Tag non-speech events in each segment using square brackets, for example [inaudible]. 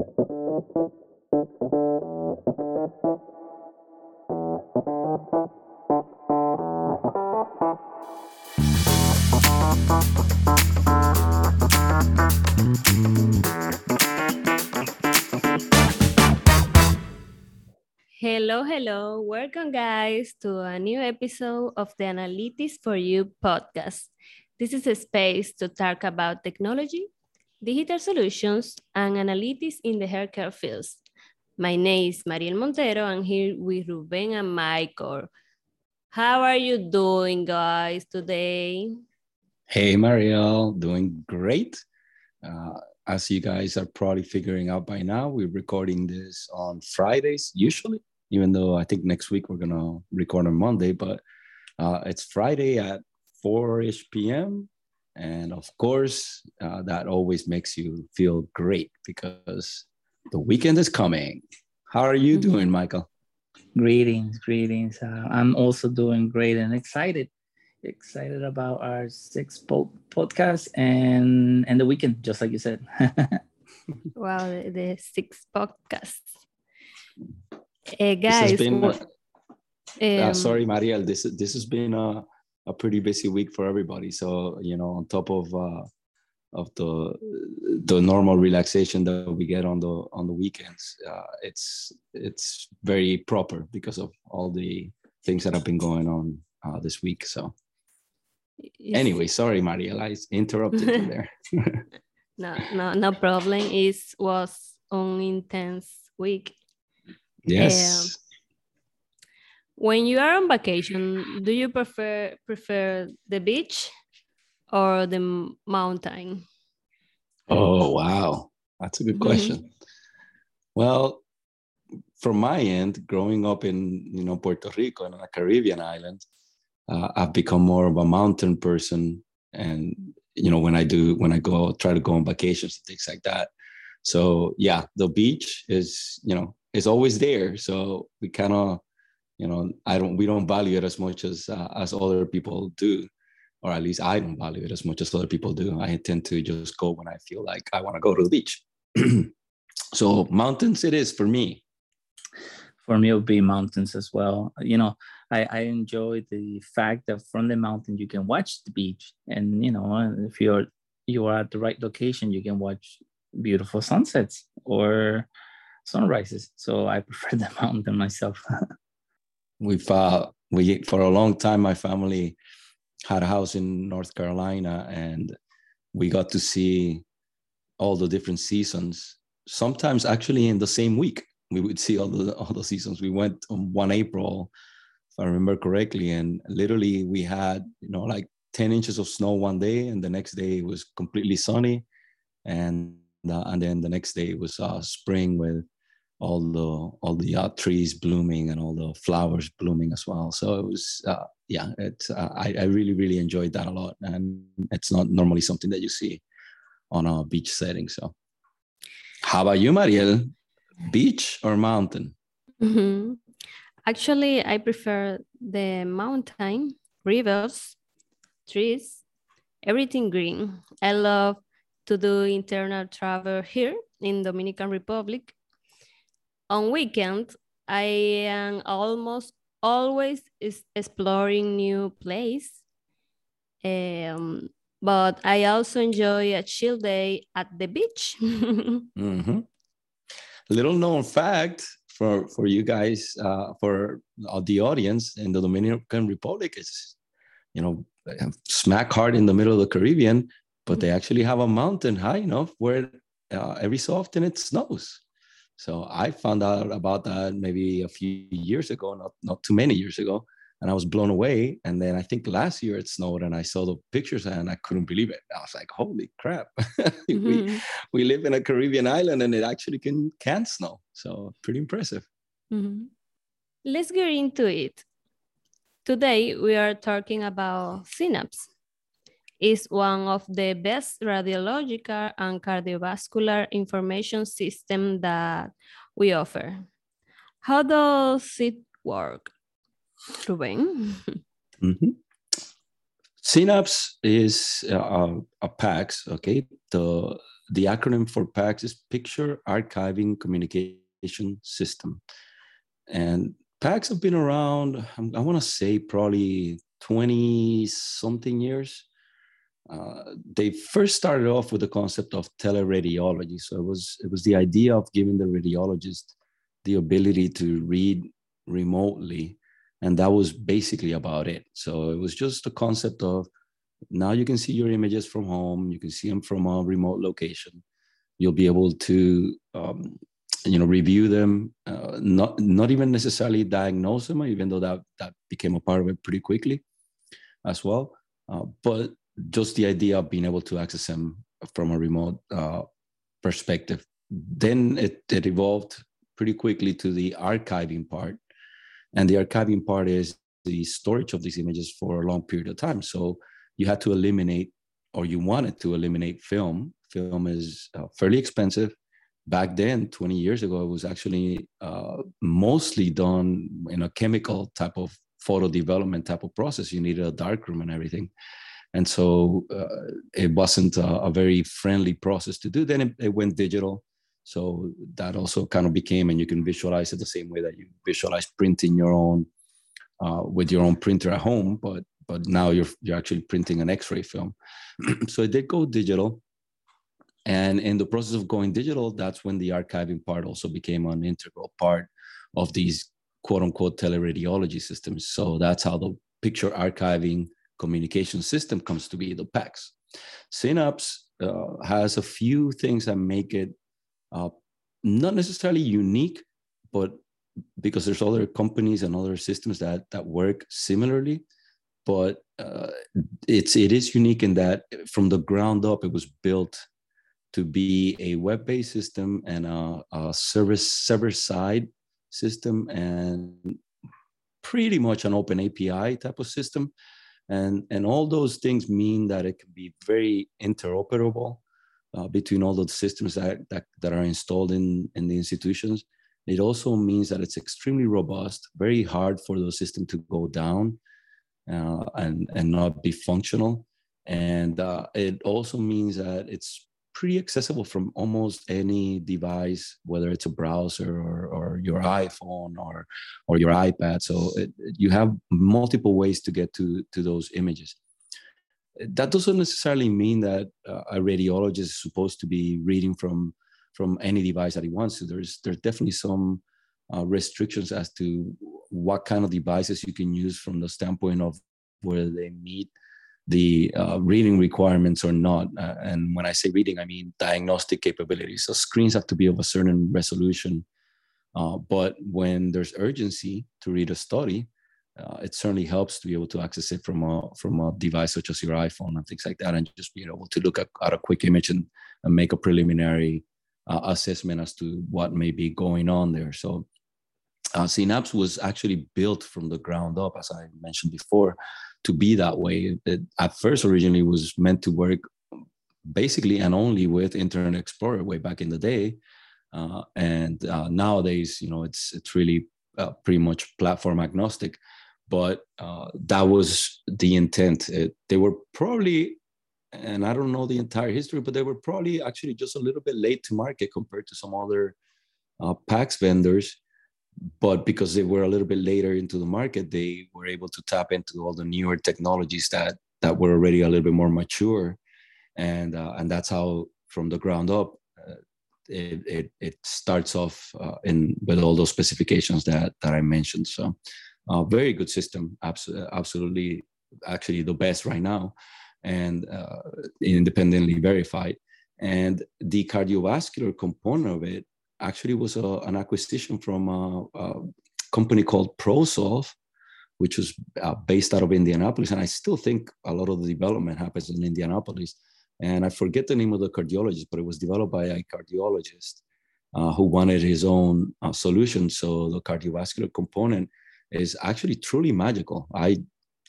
Hello, hello. Welcome, guys, to a new episode of the Analytics for You podcast. This is a space to talk about technology, digital solutions, and analytics in the healthcare fields. My name is Mariel Montero. I'm here with Ruben and Michael. How are you doing, guys, today? Hey, Mariel, doing great. Uh, as you guys are probably figuring out by now, we're recording this on Fridays usually, even though I think next week we're gonna record on Monday, but uh, it's Friday at 4-ish p.m. And of course, uh, that always makes you feel great because the weekend is coming. How are you mm-hmm. doing, Michael? Greetings, greetings. Uh, I'm also doing great and excited. Excited about our sixth po- podcast and and the weekend, just like you said. [laughs] wow, the, the sixth podcast. Uh, guys, been, uh, um, sorry, Mariel. This this has been a, a pretty busy week for everybody. So you know, on top of uh, of the the normal relaxation that we get on the on the weekends, uh, it's it's very proper because of all the things that have been going on uh, this week. So anyway, sorry, Mariel, I interrupted you there. [laughs] [laughs] no, no, no problem. It was an intense week Yes. When you are on vacation, do you prefer prefer the beach or the mountain? Oh wow, that's a good mm-hmm. question. Mm -hmm. Well, from my end, growing up in you know Puerto Rico and on a Caribbean island, uh, I've become more of a mountain person, and you know when I do when I go try to go on vacations and things like that. So yeah, the beach is you know is always there. So we kind of, you know, I don't, we don't value it as much as uh, as other people do, or at least I don't value it as much as other people do. I tend to just go when I feel like I want to go to the beach. [clears throat] so mountains, it is for me. For me, it would be mountains as well. You know, I, I enjoy the fact that from the mountain you can watch the beach, and you know, if you're you are at the right location, you can watch beautiful sunsets or sunrises. So I [laughs] prefer the mountain myself. [laughs] We've uh, we for a long time my family had a house in North Carolina and we got to see all the different seasons. Sometimes actually in the same week we would see all the all the seasons. We went on one April, if I remember correctly, and literally we had you know like 10 inches of snow one day and the next day it was completely sunny and uh, and then the next day it was uh, spring with all the all the uh, trees blooming and all the flowers blooming as well. So it was uh, yeah, it's uh, I, I really really enjoyed that a lot, and it's not normally something that you see on a beach setting. So, how about you, Mariel? Beach or mountain? Mm-hmm. Actually, I prefer the mountain, rivers, trees, everything green. I love to do internal travel here in Dominican Republic. On weekends, I am almost always is exploring new place. Um, but I also enjoy a chill day at the beach. [laughs] mm-hmm. Little known fact for for you guys, uh, for the audience in the Dominican Republic is, you know, smack hard in the middle of the Caribbean but they actually have a mountain high enough where uh, every so often it snows. So I found out about that maybe a few years ago, not not too many years ago, and I was blown away. And then I think last year it snowed, and I saw the pictures and I couldn't believe it. I was like, "Holy crap! [laughs] Mm-hmm. we we live in a Caribbean island, and it actually can can snow." So pretty impressive. Mm-hmm. Let's get into it. Today we are talking about synapse is one of the best radiological and cardiovascular information system that we offer. How does it work, Ruben? [laughs] mm -hmm. Synapse is a, a PACS, okay? The the acronym for PACS is Picture Archiving Communication System. And PACS have been around, I want to say probably 20 something years. Uh, they first started off with the concept of teleradiology. So it was it was the idea of giving the radiologist the ability to read remotely, and that was basically about it. So it was just the concept of now you can see your images from home, you can see them from a remote location. You'll be able to um, you know review them, uh, not not even necessarily diagnose them, even though that that became a part of it pretty quickly as well. Uh, but just the idea of being able to access them from a remote uh, perspective. Then it, it evolved pretty quickly to the archiving part. And the archiving part is the storage of these images for a long period of time. So you had to eliminate, or you wanted to eliminate film. Film is uh, fairly expensive. Back then, 20 years ago, it was actually uh, mostly done in a chemical type of photo development type of process. You needed a darkroom and everything and so uh, it wasn't a, a, very friendly process to do. Then it, it, went digital. So that also kind of became and you can visualize it the same way that you visualize printing your own uh, with your own printer at home but but now you're you're actually printing an x-ray film. [clears throat] So it did go digital. And in the process of going digital that's when the archiving part also became an integral part of these quote unquote teleradiology systems. So that's how the picture archiving communication system comes to be the PACS. Synapse uh, has a few things that make it uh, not necessarily unique, but because there's other companies and other systems that that work similarly, but uh, it's it is unique in that from the ground up it was built to be a web-based system and a, a service server-side system and pretty much an open API type of system and and all those things mean that it can be very interoperable uh, between all those systems that, that that are installed in in the institutions. It also means that it's extremely robust very hard for those systems to go down uh, and and not be functional. And uh, it also means that it's pretty accessible from almost any device, whether it's a browser or, or your iPhone or, or your iPad. So it, you have multiple ways to get to, to those images. That doesn't necessarily mean that uh, a radiologist is supposed to be reading from, from any device that he wants to. There's, there's definitely some uh, restrictions as to what kind of devices you can use from the standpoint of where they meet the uh, reading requirements or not. Uh, and when I say reading, I mean diagnostic capabilities. So screens have to be of a certain resolution. Uh, but when there's urgency to read a study, uh, it certainly helps to be able to access it from a from a device such as your iPhone and things like that, and just be able to look at, at a quick image and, and make a preliminary uh, assessment as to what may be going on there. So uh, Synapse was actually built from the ground up, as I mentioned before, to be that way. It at first originally was meant to work basically and only with Internet Explorer way back in the day, uh, and uh, nowadays, you know, it's it's really uh, pretty much platform agnostic. But uh, that was the intent. It, they were probably, and I don't know the entire history, but they were probably actually just a little bit late to market compared to some other uh, PACS vendors but because they were a little bit later into the market they were able to tap into all the newer technologies that that were already a little bit more mature. And uh, and that's how from the ground up uh, it, it, it starts off uh, in with all those specifications that that I mentioned. So uh, very good system. Abs- absolutely actually the best right now and uh, independently verified. And the cardiovascular component of it actually was a, an acquisition from a, a, company called ProSolv, which was uh, based out of Indianapolis. And I still think a lot of the development happens in Indianapolis. And I forget the name of the cardiologist, but it was developed by a cardiologist uh, who wanted his own uh, solution. So the cardiovascular component is actually truly magical. I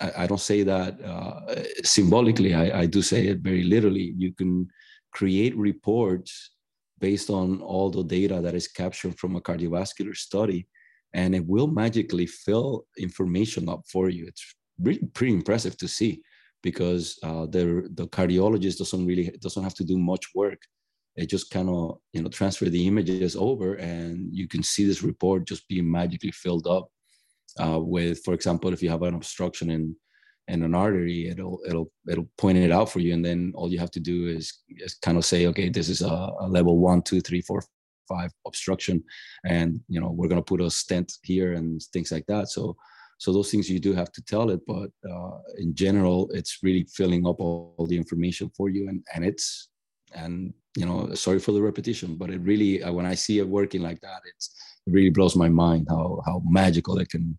I, don't say that uh, symbolically. I, I do say it very literally. You can create reports based on all the data that is captured from a cardiovascular study and it will magically fill information up for you. It's really pretty impressive to see because uh, the, the cardiologist doesn't really doesn't have to do much work. It just kind of you know transfer the images over and you can see this report just being magically filled up uh, with for example if you have an obstruction in in an artery it'll it'll it'll point it out for you and then all you have to do is, is kind of say okay this is a, a level one two three four five obstruction and you know we're going to put a stent here and things like that. So so those things you do have to tell it but uh, in general it's really filling up all, all, the information for you and and it's and you know sorry for the repetition but it really uh, when i see it working like that it's it really blows my mind how how magical it can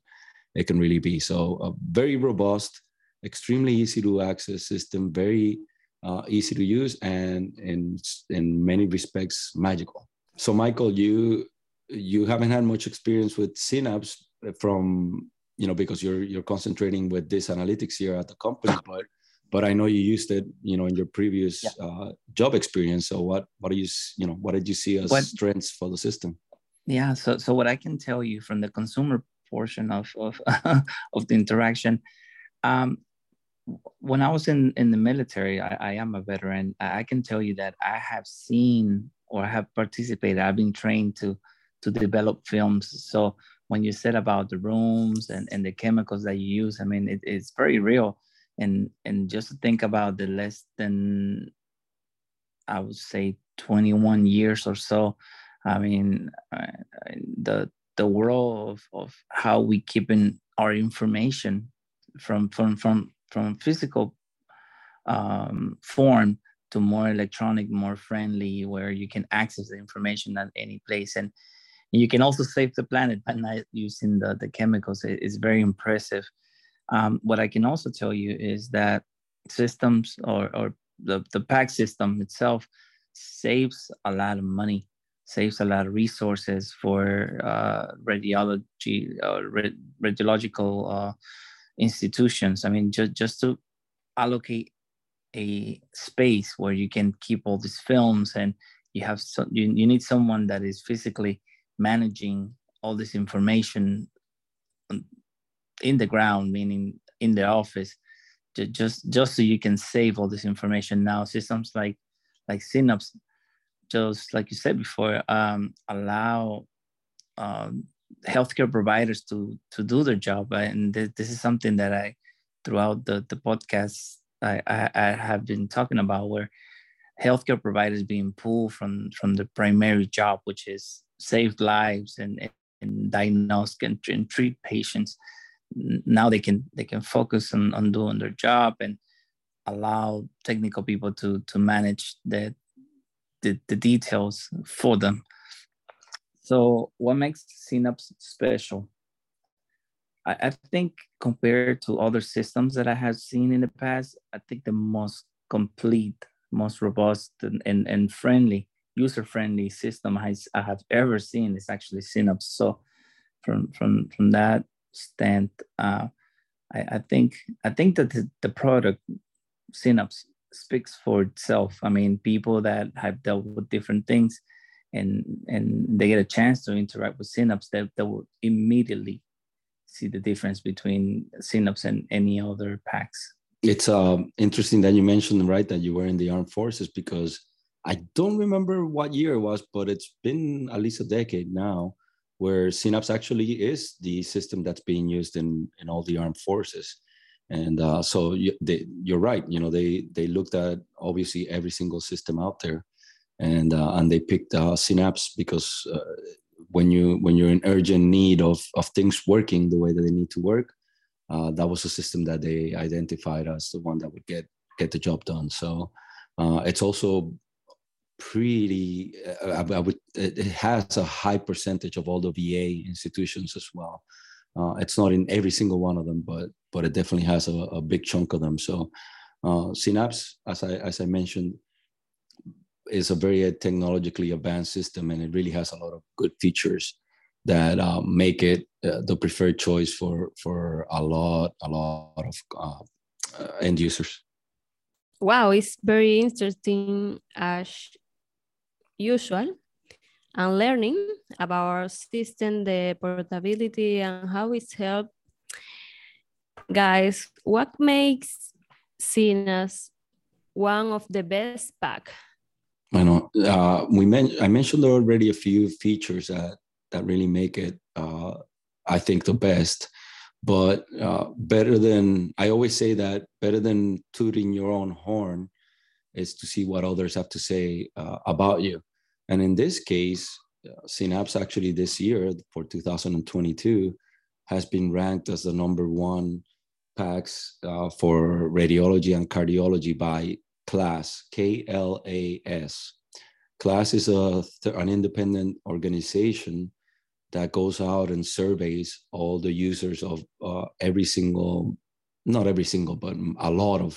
it can really be. So uh, very robust extremely easy to access system very uh, easy to use and in in many respects magical. So michael you you haven't had much experience with synapse from you know because you're you're concentrating with this analytics here at the company [coughs] but but i know you used it you know in your previous yeah. uh, job experience. So what what do you you know what did you see as what, strengths for the system? Yeah so so what i can tell you from the consumer portion of of, [laughs] of the interaction um, when i was in in the military I, I am a veteran i can tell you that i have seen or have participated i've been trained to to develop films so when you said about the rooms and, and the chemicals that you use, I mean, it, it's very real. And, and just to think about the less than, I would say 21 years or so, I mean, uh, the, the world of, of how we keep in our information from, from, from, from physical um, form to more electronic, more friendly, where you can access the information at any place. And you can also save the planet by not using the, the chemicals. It, it's very impressive. Um, what I can also tell you is that systems or, or the, the PACS system itself saves a lot of money, saves a lot of resources for uh, radiology, uh, radiological uh, institutions. I mean, just, just to allocate a space where you can keep all these films and you have so, you, you need someone that is physically managing all this information in the ground, meaning in the office, just just so you can save all this information now. Systems like like Synapse, just like you said before, um, allow um, healthcare providers to to do their job, and th- this is something that I throughout the the podcast I, I, I have been talking about where healthcare providers being pulled from from the primary job, which is save lives and, and diagnose and, and treat patients. Now they can they can focus on, on doing their job and allow technical people to to manage the, the, the details for them so what makes synapse special I, I think compared to other systems that i have seen in the past i think the most complete most robust and, and, and friendly user-friendly system I, I have ever seen is actually Synapse. So from from from that stand, uh, I, I think I think that the, the product Synapse speaks for itself. I mean, people that have dealt with different things and and they get a chance to interact with Synapse, they, they will immediately see the difference between Synapse and any other PACS. It's um, interesting that you mentioned, right, that you were in the armed forces because I don't remember what year it was, but it's been at least a decade now where Synapse actually is the system that's being used in, in all the armed forces. And uh, so you, you're right. You know, they they looked at obviously every single system out there, and uh, and they picked uh, Synapse because uh, when you when you're in urgent need of of things working the way that they need to work, uh, that was a system that they identified as the one that would get get the job done. So uh, it's also pretty I, I, would it has a high percentage of all the va institutions as well it's not in every single one of them but but it definitely has a, a big chunk of them so synapse as i as i mentioned is a very technologically advanced system and it really has a lot of good features that uh, make it uh, the preferred choice for for a lot a lot of uh, end users wow it's very interesting ash usual and learning about our system, the portability and how it's helped. Guys, what makes Synapse one of the best PAC? Uh, we men- I mentioned there already a few features that that really make it, uh, I think, the best. But uh, better than I always say that better than tooting your own horn is to see what others have to say uh, about you. And in this case, uh, Synapse actually this year for 2022 has been ranked as the number one PACS uh, for radiology and cardiology by class KLAS, K L A S. KLAS is a, an independent organization that goes out and surveys all the users of uh, every single, not every single, but a lot of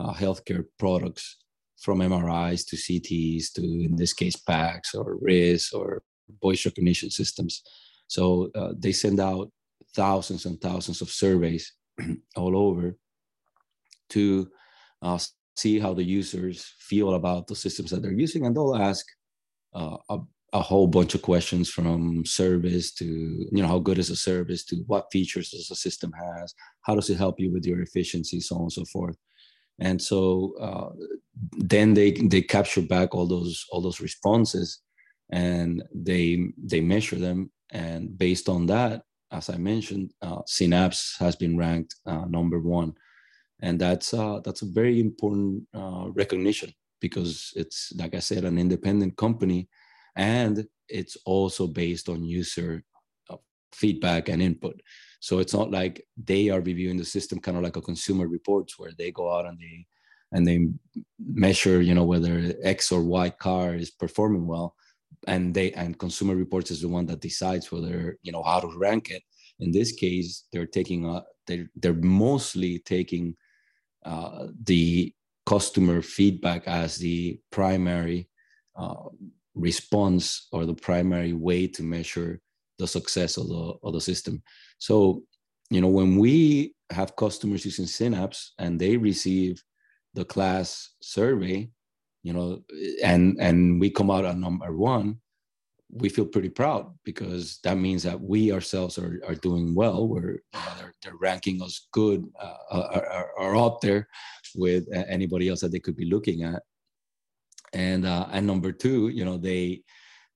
uh, healthcare products from MRIs to CTs to, in this case, PACS or RIS or voice recognition systems. So uh, they send out thousands and thousands of surveys [clears throat] all over to uh, see how the users feel about the systems that they're using. And they'll ask uh, a, a, whole bunch of questions from service to, you know, how good is a service to what features does the system has? How does it help you with your efficiency, so on and so forth and so uh, then they they capture back all those all those responses and they they measure them and based on that as i mentioned uh, synapse has been ranked uh, number one and that's uh, that's a very important uh, recognition because it's like i said an independent company and it's also based on user uh, feedback and input so it's not like they are reviewing the system kind of like a consumer reports where they go out and they and they measure, you know, whether X or Y car is performing well. And they and consumer reports is the one that decides whether, you know, how to rank it. In this case, they're taking a they're they're mostly taking uh, the customer feedback as the primary uh, response or the primary way to measure the success of the of the system. So, you know, when we have customers using Synapse and they receive the KLAS survey, you know, and and we come out on number one, we feel pretty proud because that means that we ourselves are, are doing well. We're they're, ranking us good, uh, are, are up there with anybody else that they could be looking at. And uh, and number two, you know, they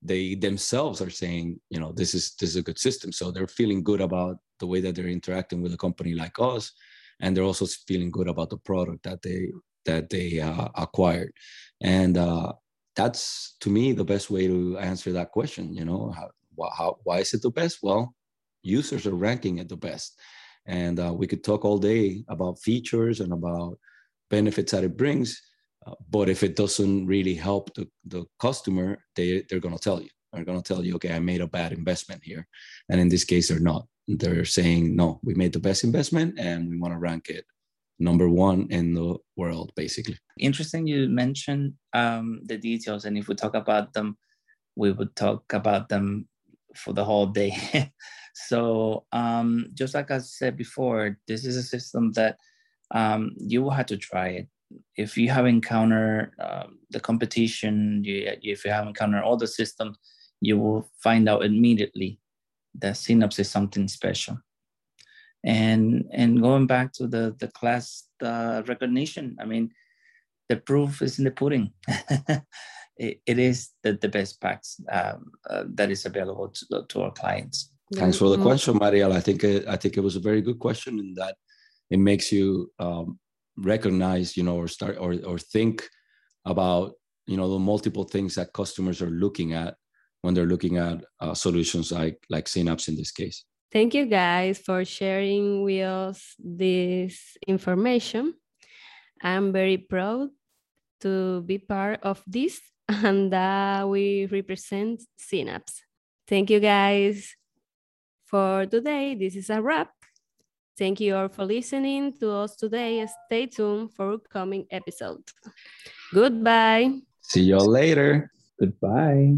they themselves are saying, you know, this is this is a good system. So they're feeling good about the way that they're interacting with a company like us, and they're also feeling good about the product that they that they uh, acquired. And uh, that's to me the best way to answer that question. You know, how, how why is it the best? Well, users are ranking it the best, and uh, we could talk all day about features and about benefits that it brings uh, but if it doesn't really help the, the customer, they, they're going to tell you. They're going to tell you, okay, I made a bad investment here. And in this case, they're not. They're saying, no, we made the best investment and we want to rank it number one in the world, basically. Interesting you mentioned um, the details. And if we talk about them, we would talk about them for the whole day. [laughs] so, um, just like I said before, this is a system that um, you will have to try it if you have encountered um, the competition, you, if you have encountered all the systems, you will find out immediately that Synapse is something special. And and going back to the the KLAS uh, recognition, I mean, the proof is in the pudding. [laughs] it, it is the, the best PACS um, uh, that is available to, to our clients. Thanks for the question, Mariel. I think it, I think it was a very good question in that it makes you um, recognize you know or start or, or think about you know the multiple things that customers are looking at when they're looking at uh, solutions like like synapse in this case. Thank you guys for sharing with us this information. I'm very proud to be part of this [laughs] and that we represent synapse. Thank you guys for today, this is a wrap. Thank you all for listening to us today. Stay tuned for coming episode. Goodbye. See you all later. Goodbye.